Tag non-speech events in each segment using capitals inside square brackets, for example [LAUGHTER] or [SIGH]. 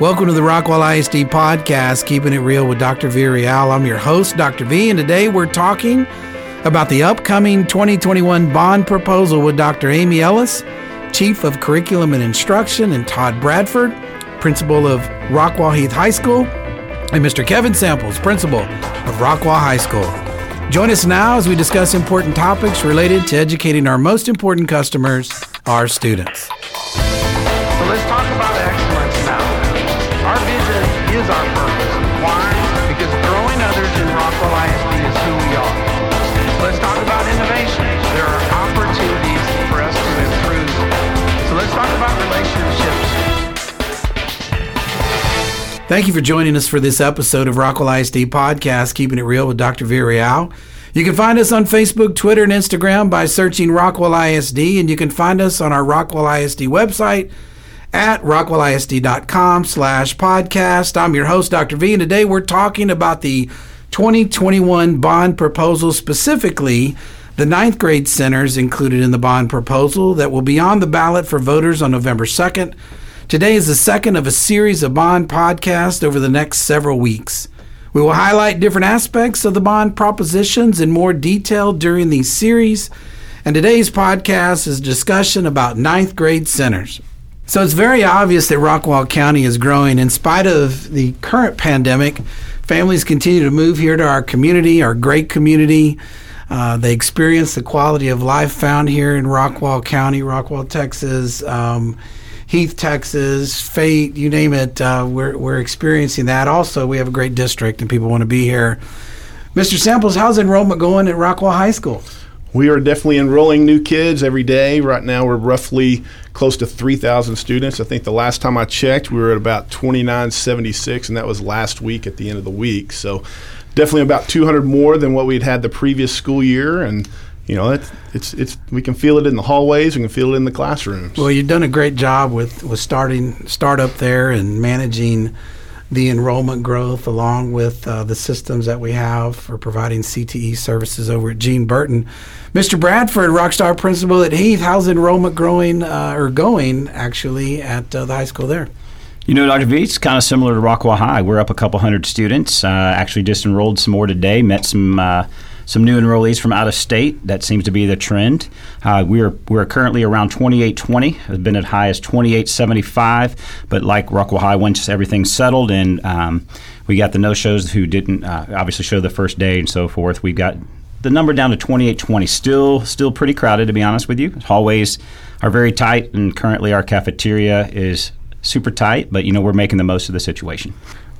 Welcome to the Rockwall ISD podcast, Keeping It Real with Dr. V. Real. I'm your host, Dr. V, and today we're talking about the upcoming 2021 bond proposal with Dr. Amy Ellis, Chief of Curriculum and Instruction, and Todd Bradford, Principal of Rockwall Heath High School, and Mr. Kevin Samples, Principal of Rockwall High School. Join us now as we discuss important topics related to educating our most important customers, our students. Thank you for joining us for this episode of Rockwall ISD Podcast, Keeping It Real with Dr. Villarreal. You can find us on Facebook, Twitter, and Instagram by searching Rockwall ISD, and you can find us on our Rockwall ISD website at rockwallisd.com slash podcast. I'm your host, Dr. V, and today we're talking about the 2021 bond proposal, specifically the ninth grade centers included in the bond proposal that will be on the ballot for voters on November 2nd. Today is the second of a series of bond podcasts over the next several weeks. We will highlight different aspects of the bond propositions in more detail during these series, and today's podcast is a discussion about ninth grade centers. So it's very obvious that Rockwall County is growing in spite of the current pandemic. Families continue to move here to our community, our great community. Uh, they experience the quality of life found here in Rockwall County, Rockwall, Texas. Um, Heath, Texas, Fate, you name it, uh, we're, we're experiencing that. Also, we have a great district and people want to be here. Mr. Samples, how's enrollment going at Rockwall High School? We are definitely enrolling new kids every day. Right now, we're roughly close to 3,000 students. I think the last time I checked, we were at about 2976, and that was last week at the end of the week. So, definitely about 200 more than what we'd had the previous school year. And you know, it's, it's it's we can feel it in the hallways, we can feel it in the classrooms. Well, you've done a great job with with starting start up there and managing the enrollment growth along with uh, the systems that we have for providing CTE services over at Gene Burton. Mr. Bradford, Rockstar Principal at Heath, how's enrollment growing uh, or going actually at uh, the high school there? You know, Dr. V, it's kind of similar to Rockwall High. We're up a couple hundred students. Uh, actually, just enrolled some more today. Met some uh, some new enrollees from out of state. That seems to be the trend. Uh, we're we're currently around 2820. Has been as high as 2875. But like Rockwall High, once everything's settled and um, we got the no shows who didn't uh, obviously show the first day and so forth, we've got the number down to 2820. Still still pretty crowded to be honest with you. Hallways are very tight, and currently our cafeteria is super tight. But you know we're making the most of the situation.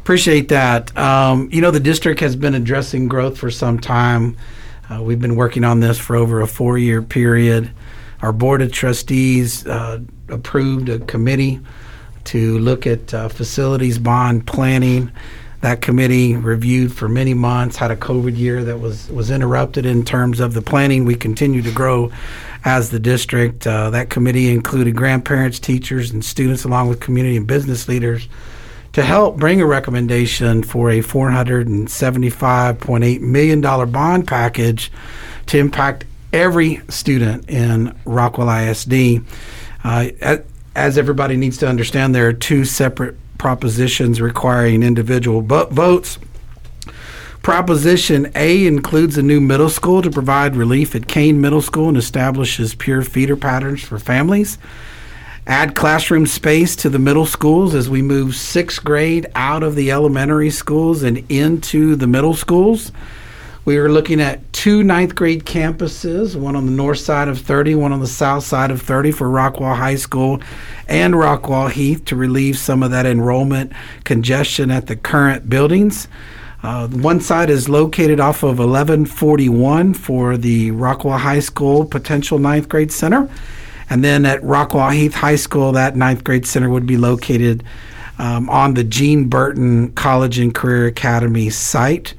Appreciate that. Um, you know, the district has been addressing growth for some time. Uh, we've been working on this for over a four year period. Our board of trustees uh, approved a committee to look at uh, facilities bond planning. That committee reviewed for many months, had a COVID year that was, was interrupted in terms of the planning. We continue to grow as the district. Uh, that committee included grandparents, teachers, and students, along with community and business leaders to help bring a recommendation for a $475.8 million bond package to impact every student in Rockwall ISD. Uh, as everybody needs to understand, there are two separate propositions requiring individual votes. Proposition A includes a new middle school to provide relief at Cain Middle School and establishes pure feeder patterns for families add classroom space to the middle schools as we move sixth grade out of the elementary schools and into the middle schools. We are looking at two ninth grade campuses, one on the north side of 30, one on the south side of 30 for Rockwall High School and Rockwall Heath to relieve some of that enrollment congestion at the current buildings. Uh, one side is located off of 1141 for the Rockwall High School potential ninth grade center. And then at Rockwall Heath High School, that ninth grade center would be located um, on the Gene Burton College and Career Academy site.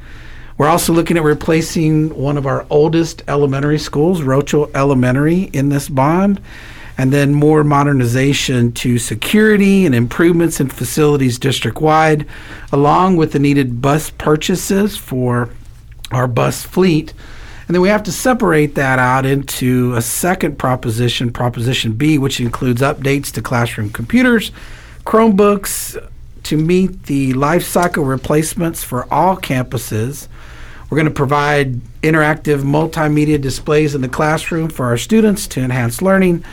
We're also looking at replacing one of our oldest elementary schools, Rochelle Elementary, in this bond, and then more modernization to security and improvements in facilities district wide, along with the needed bus purchases for our bus fleet and then we have to separate that out into a second proposition, Proposition B, which includes updates to classroom computers, Chromebooks, to meet the life cycle replacements for all campuses. We're going to provide interactive multimedia displays in the classroom for our students to enhance learning,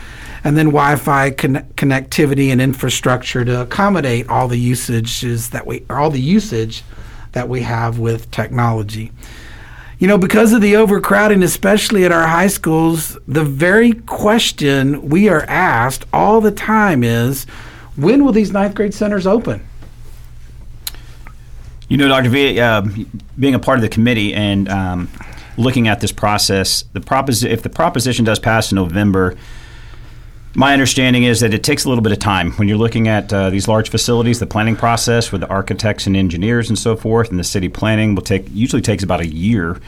and then Wi-Fi con- connectivity and infrastructure to accommodate all the usages that we, all the usage that we have with technology. You know, because of the overcrowding, especially at our high schools, the very question we are asked all the time is when will these ninth grade centers open? You know, Dr. V, uh, being a part of the committee and um, looking at this process, the propos- if the proposition does pass in November, my understanding is that it takes a little bit of time when you're looking at uh, these large facilities. The planning process with the architects and engineers and so forth, and the city planning will take usually takes about a year.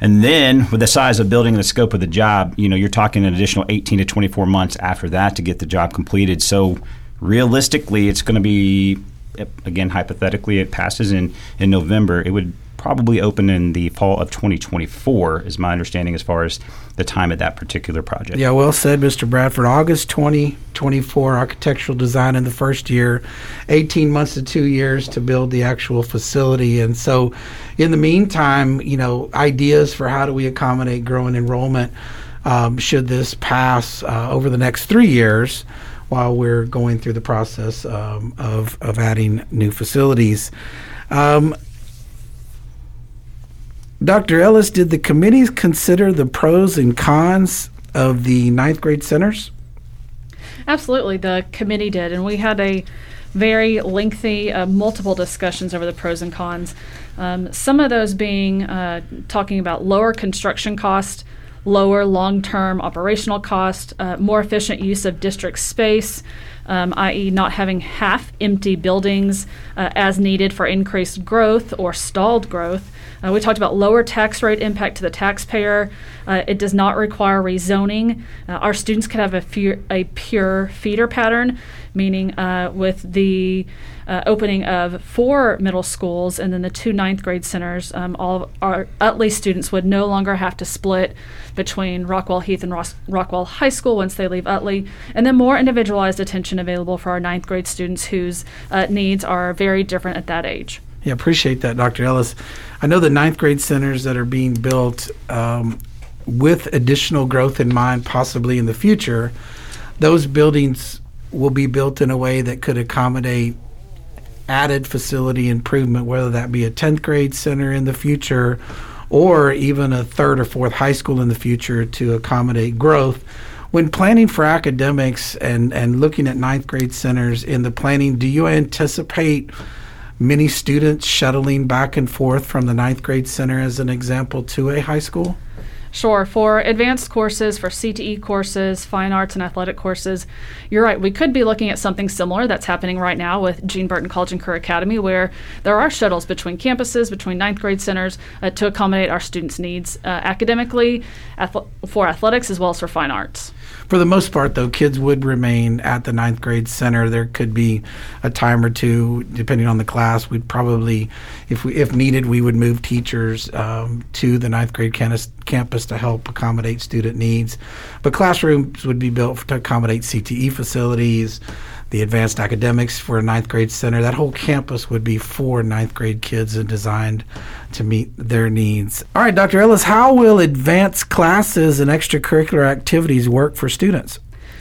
And then, with the size of building and the scope of the job, you know, you're talking an additional 18 to 24 months after that to get the job completed. So, realistically, it's going to be, again, hypothetically, it passes in in November. It would probably open in the fall of 2024, is my understanding as far as the time of that particular project. Yeah, well said, Mr. Bradford. August 2024, architectural design in the first year, 18 months to two years to build the actual facility. And so, in the meantime, you know, ideas for how do we accommodate growing enrollment um, should this pass uh, over the next three years while we're going through the process um, of, of adding new facilities. Um, Dr. Ellis, did the committees consider the pros and cons of the ninth grade centers? Absolutely, the committee did, and we had a very lengthy, uh, multiple discussions over the pros and cons. Um, some of those being uh, talking about lower construction cost, lower long term operational cost, uh, more efficient use of district space, um, i.e., not having half empty buildings uh, as needed for increased growth or stalled growth. Uh, we talked about lower tax rate impact to the taxpayer. Uh, it does not require rezoning. Uh, our students could have a, a pure feeder pattern, meaning uh, with the uh, opening of four middle schools and then the two ninth grade centers, um, all our Utley students would no longer have to split between Rockwall Heath and Ross- Rockwall High School once they leave Utley, and then more individualized attention available for our ninth grade students whose uh, needs are very different at that age. Yeah, appreciate that, Dr. Ellis. I know the ninth grade centers that are being built um, with additional growth in mind, possibly in the future. Those buildings will be built in a way that could accommodate added facility improvement, whether that be a 10th grade center in the future or even a third or fourth high school in the future to accommodate growth. When planning for academics and, and looking at ninth grade centers in the planning, do you anticipate many students shuttling back and forth from the ninth grade center, as an example, to a high school? Sure. For advanced courses, for CTE courses, fine arts and athletic courses, you're right. We could be looking at something similar that's happening right now with Gene Burton College and Career Academy, where there are shuttles between campuses, between ninth grade centers uh, to accommodate our students' needs uh, academically, ath- for athletics, as well as for fine arts for the most part, though, kids would remain at the ninth grade center. There could be a time or two, depending on the class. We'd probably, if we if needed, we would move teachers um, to the ninth grade campus, campus to help accommodate student needs. But classrooms would be built to accommodate CTE facilities the advanced academics for a ninth grade center. That whole campus would be for ninth grade kids and designed to meet their needs. All right, Dr. Ellis, how will advanced classes and extracurricular activities work for students?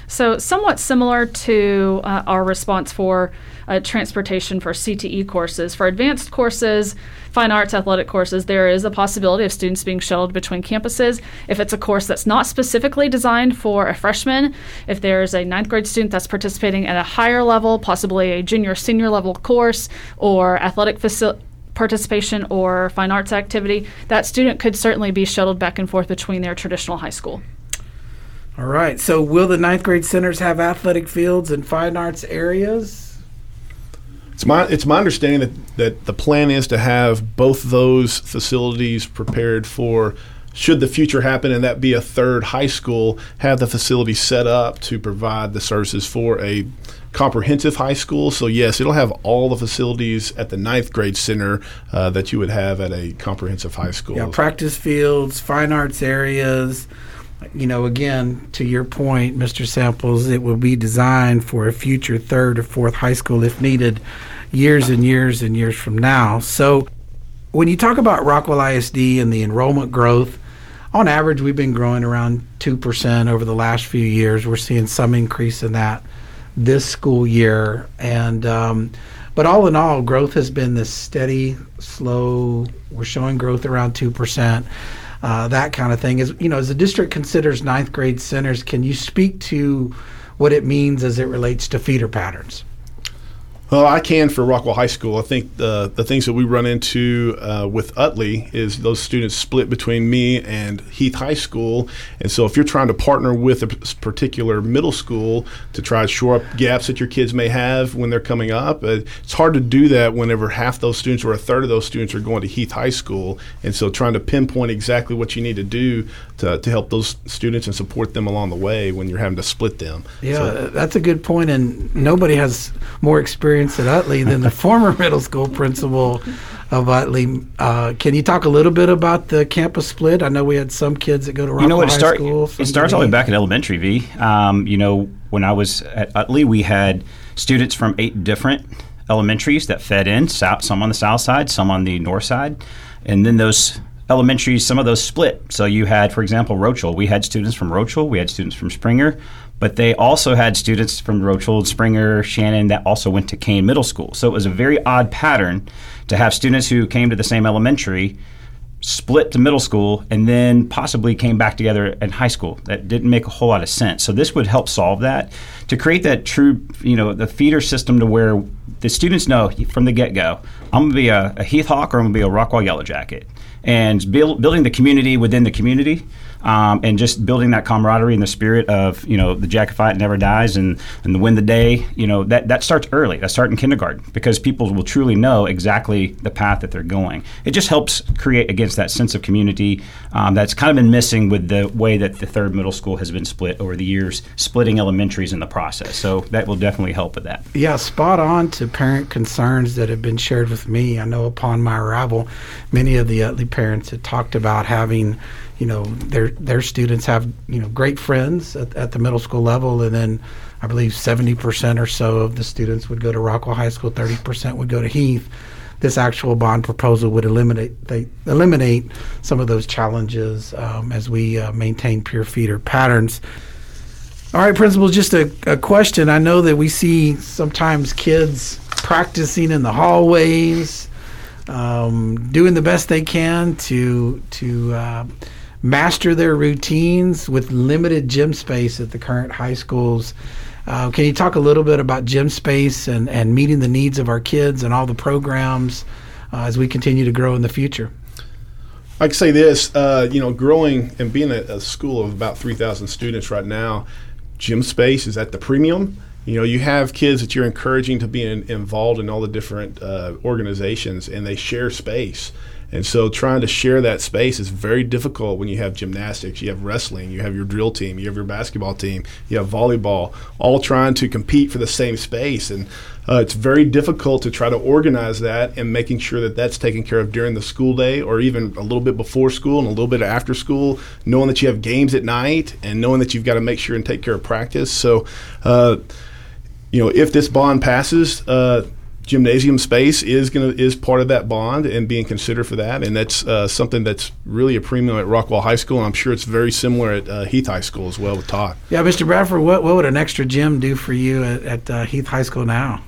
So, somewhat similar to uh, our response for uh, transportation for CTE courses. For advanced courses, fine arts, athletic courses, there is a possibility of students being shuttled between campuses. If it's a course that's not specifically designed for a freshman, if there's a ninth grade student that's participating at a higher level, possibly a junior senior level course or athletic facility participation or fine arts activity, that student could certainly be shuttled back and forth between their traditional high school. All right. So, will the ninth grade centers have athletic fields and fine arts areas? It's my it's my understanding that, that the plan is to have both those facilities prepared for should the future happen and that be a third high school, have the facility set up to provide the services for a comprehensive high school. So yes, it'll have all the facilities at the ninth grade center uh, that you would have at a comprehensive high school. Yeah, practice fields, fine arts areas you know, again, to your point, Mr. Samples, it will be designed for a future third or fourth high school if needed. years and years and years from now. So, when you talk about Rockwall ISD and the enrollment growth, on average, we've been growing around 2% over the last few years. We're seeing some increase in that this school year. And, um, but all in all, growth has been this steady, slow. We're showing growth around 2%. Uh, that kind of thing is, you know, as the district considers ninth grade centers, can you speak to what it means as it relates to feeder patterns? Well, I can for Rockwall High School. I think the the things that we run into uh, with Utley is those students split between me and Heath High School, and so if you're trying to partner with a particular middle school to try to shore up gaps that your kids may have when they're coming up, uh, it's hard to do that whenever half those students or a third of those students are going to Heath High School, and so trying to pinpoint exactly what you need to do to, to help those students and support them along the way when you're having to split them. Yeah, so, that's a good point, and nobody has more experience experience at Utley than the former [LAUGHS] middle school principal of Utley. Uh, can you talk a little bit about the campus split? I know we had some kids that go to Rockwall you know what, High start, School. It starts all the way back at elementary, V. Um, you know, when I was at Utley, we had students from eight different elementaries that fed in, some on the south side, some on the north side. And then those elementaries, some of those split. So you had, for example, Rochelle. We had students from Rochelle, we had students from Springer, but they also had students from Rochelle, Springer, Shannon that also went to Cain Middle School. So it was a very odd pattern to have students who came to the same elementary split to middle school and then possibly came back together in high school. That didn't make a whole lot of sense. So this would help solve that to create that true, you know, the feeder system to where the students know from the get go, I'm going to be a, a Heath Hawk or I'm going to be a Rockwall Yellow Jacket. And build, building the community within the community um, and just building that camaraderie and the spirit of you know the jacket fight never dies and and the win the day you know that that starts early. That starts in kindergarten because people will truly know exactly the path that they're going. It just helps create against that sense of community um, that's kind of been missing with the way that the third middle school has been split over the years splitting elementaries in the process. So that will definitely help with that. Yeah spot on to parent concerns that have been shared with me. I know upon my arrival many of the Utley parents had talked about having you know their their students have you know great friends at, at the middle school level, and then I believe seventy percent or so of the students would go to Rockwall High School, thirty percent would go to Heath. This actual bond proposal would eliminate they eliminate some of those challenges um, as we uh, maintain pure feeder patterns. All right, principal, just a, a question. I know that we see sometimes kids practicing in the hallways, um, doing the best they can to to uh, master their routines with limited gym space at the current high schools. Uh, can you talk a little bit about gym space and, and meeting the needs of our kids and all the programs uh, as we continue to grow in the future? I can say this, uh, you know, growing and being a, a school of about 3,000 students right now, gym space is at the premium. You know, you have kids that you're encouraging to be in, involved in all the different uh, organizations, and they share space. And so trying to share that space is very difficult when you have gymnastics, you have wrestling, you have your drill team, you have your basketball team, you have volleyball, all trying to compete for the same space. And uh, it's very difficult to try to organize that and making sure that that's taken care of during the school day or even a little bit before school and a little bit after school, knowing that you have games at night and knowing that you've got to make sure and take care of practice. So, uh, you know, if this bond passes, uh, gymnasium space is going to is part of that bond and being considered for that, and that's uh, something that's really a premium at Rockwall High School, and I'm sure it's very similar at uh, Heath High School as well with Todd. Yeah, Mr. Bradford, what what would an extra gym do for you at, at uh, Heath High School now?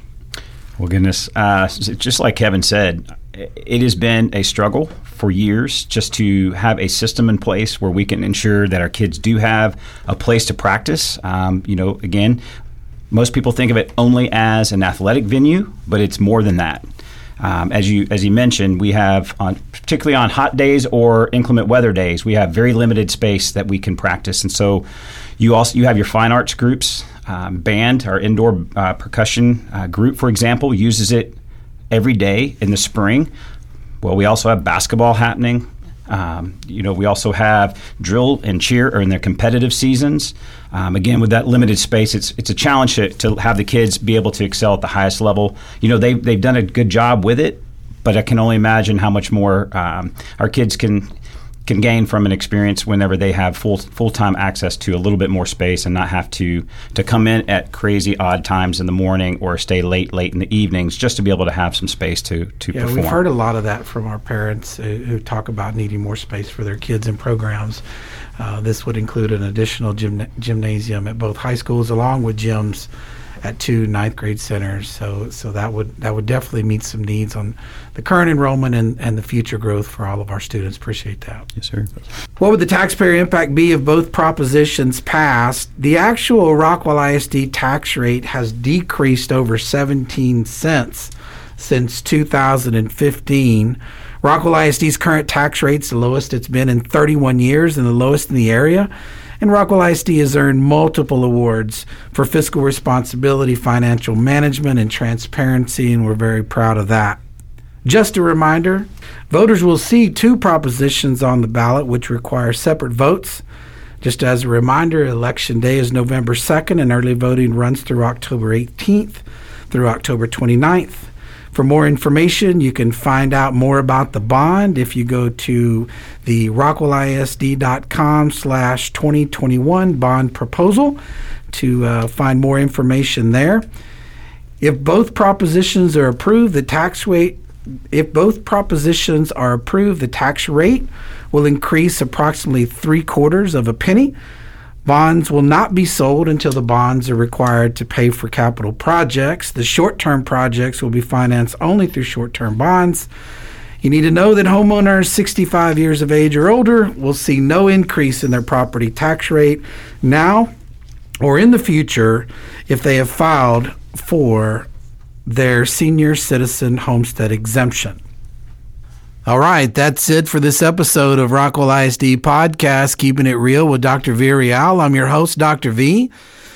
Well, goodness, uh, just like Kevin said, it has been a struggle for years just to have a system in place where we can ensure that our kids do have a place to practice. Um, you know, again, most people think of it only as an athletic venue, but it's more than that. Um, as you as you mentioned, we have on particularly on hot days or inclement weather days, we have very limited space that we can practice, and so you also you have your fine arts groups. Um, band, our indoor uh, percussion uh, group, for example, uses it every day in the spring. Well, we also have basketball happening. Um, you know, we also have drill and cheer are in their competitive seasons. Um, again, with that limited space, it's it's a challenge to, to, have the kids be able to excel at the highest level. You know, they they've done a good job with it, but I can only imagine how much more um, our kids can can gain from an experience whenever they have full full time access to a little bit more space and not have to to come in at crazy odd times in the morning or stay late late in the evenings just to be able to have some space to to Yeah, perform. we've heard a lot of that from our parents who, who talk about needing more space for their kids in programs. Uh, this would include an additional gymna- gymnasium at both high schools, along with gyms at two ninth grade centers. So, so that would that would definitely meet some needs on the current enrollment and, and the future growth for all of our students. Appreciate that. yes, sir. What would the taxpayer impact be if both propositions passed? The actual Rockwall ISD tax rate has decreased over 17 cents since 2015. Rockwall ISD's current tax rate's the lowest it's been in 31 years and the lowest in the area. And Rockwall ISD has earned multiple awards for fiscal responsibility, financial management, and transparency, and we're very proud of that. Just a reminder voters will see two propositions on the ballot which require separate votes. Just as a reminder, Election Day is November 2nd, and early voting runs through October 18th through October 29th. For more information, you can find out more about the bond if you go to the rockwallisd.com slash 2021 bond proposal to uh, find more information there. If both propositions are approved, the tax rate if both propositions are approved, the tax rate will increase approximately three quarters of a penny. Bonds will not be sold until the bonds are required to pay for capital projects. The short term projects will be financed only through short term bonds. You need to know that homeowners 65 years of age or older will see no increase in their property tax rate now or in the future if they have filed for their senior citizen homestead exemption. All right, that's it for this episode of Rockwall ISD Podcast, Keeping It Real with Dr. V. Rial. I'm your host, Dr. V.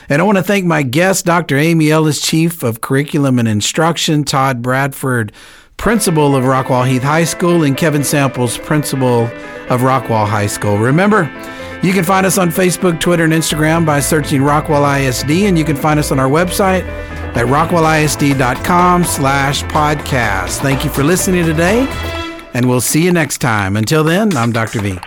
And I want to thank my guest, Dr. Amy Ellis, Chief of Curriculum and Instruction, Todd Bradford, Principal of Rockwall Heath High School, and Kevin Samples, Principal of Rockwall High School. Remember, you can find us on Facebook, Twitter, and Instagram by searching Rockwall ISD, and you can find us on our website at rockwallisd.com slash podcast. Thank you for listening today, and we'll see you next time. Until then, I'm Dr. V.